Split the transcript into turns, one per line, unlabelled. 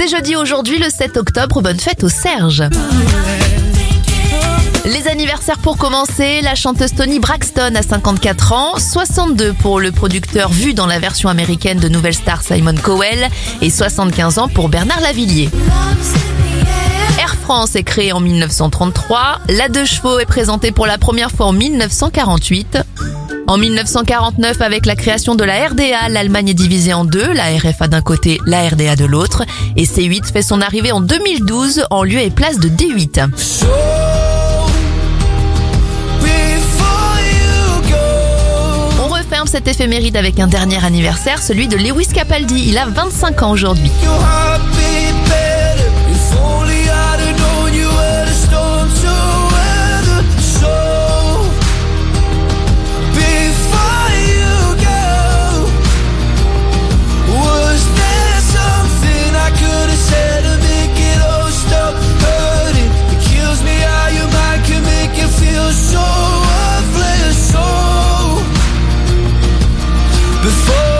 C'est jeudi aujourd'hui, le 7 octobre. Bonne fête au Serge. Les anniversaires pour commencer, la chanteuse Tony Braxton a 54 ans, 62 pour le producteur vu dans la version américaine de Nouvelle Star Simon Cowell et 75 ans pour Bernard Lavillier. Air France est créée en 1933, la deux chevaux est présentée pour la première fois en 1948. En 1949, avec la création de la RDA, l'Allemagne est divisée en deux, la RFA d'un côté, la RDA de l'autre, et C8 fait son arrivée en 2012 en lieu et place de D8. On referme cette éphéméride avec un dernier anniversaire, celui de Lewis Capaldi. Il a 25 ans aujourd'hui.
before.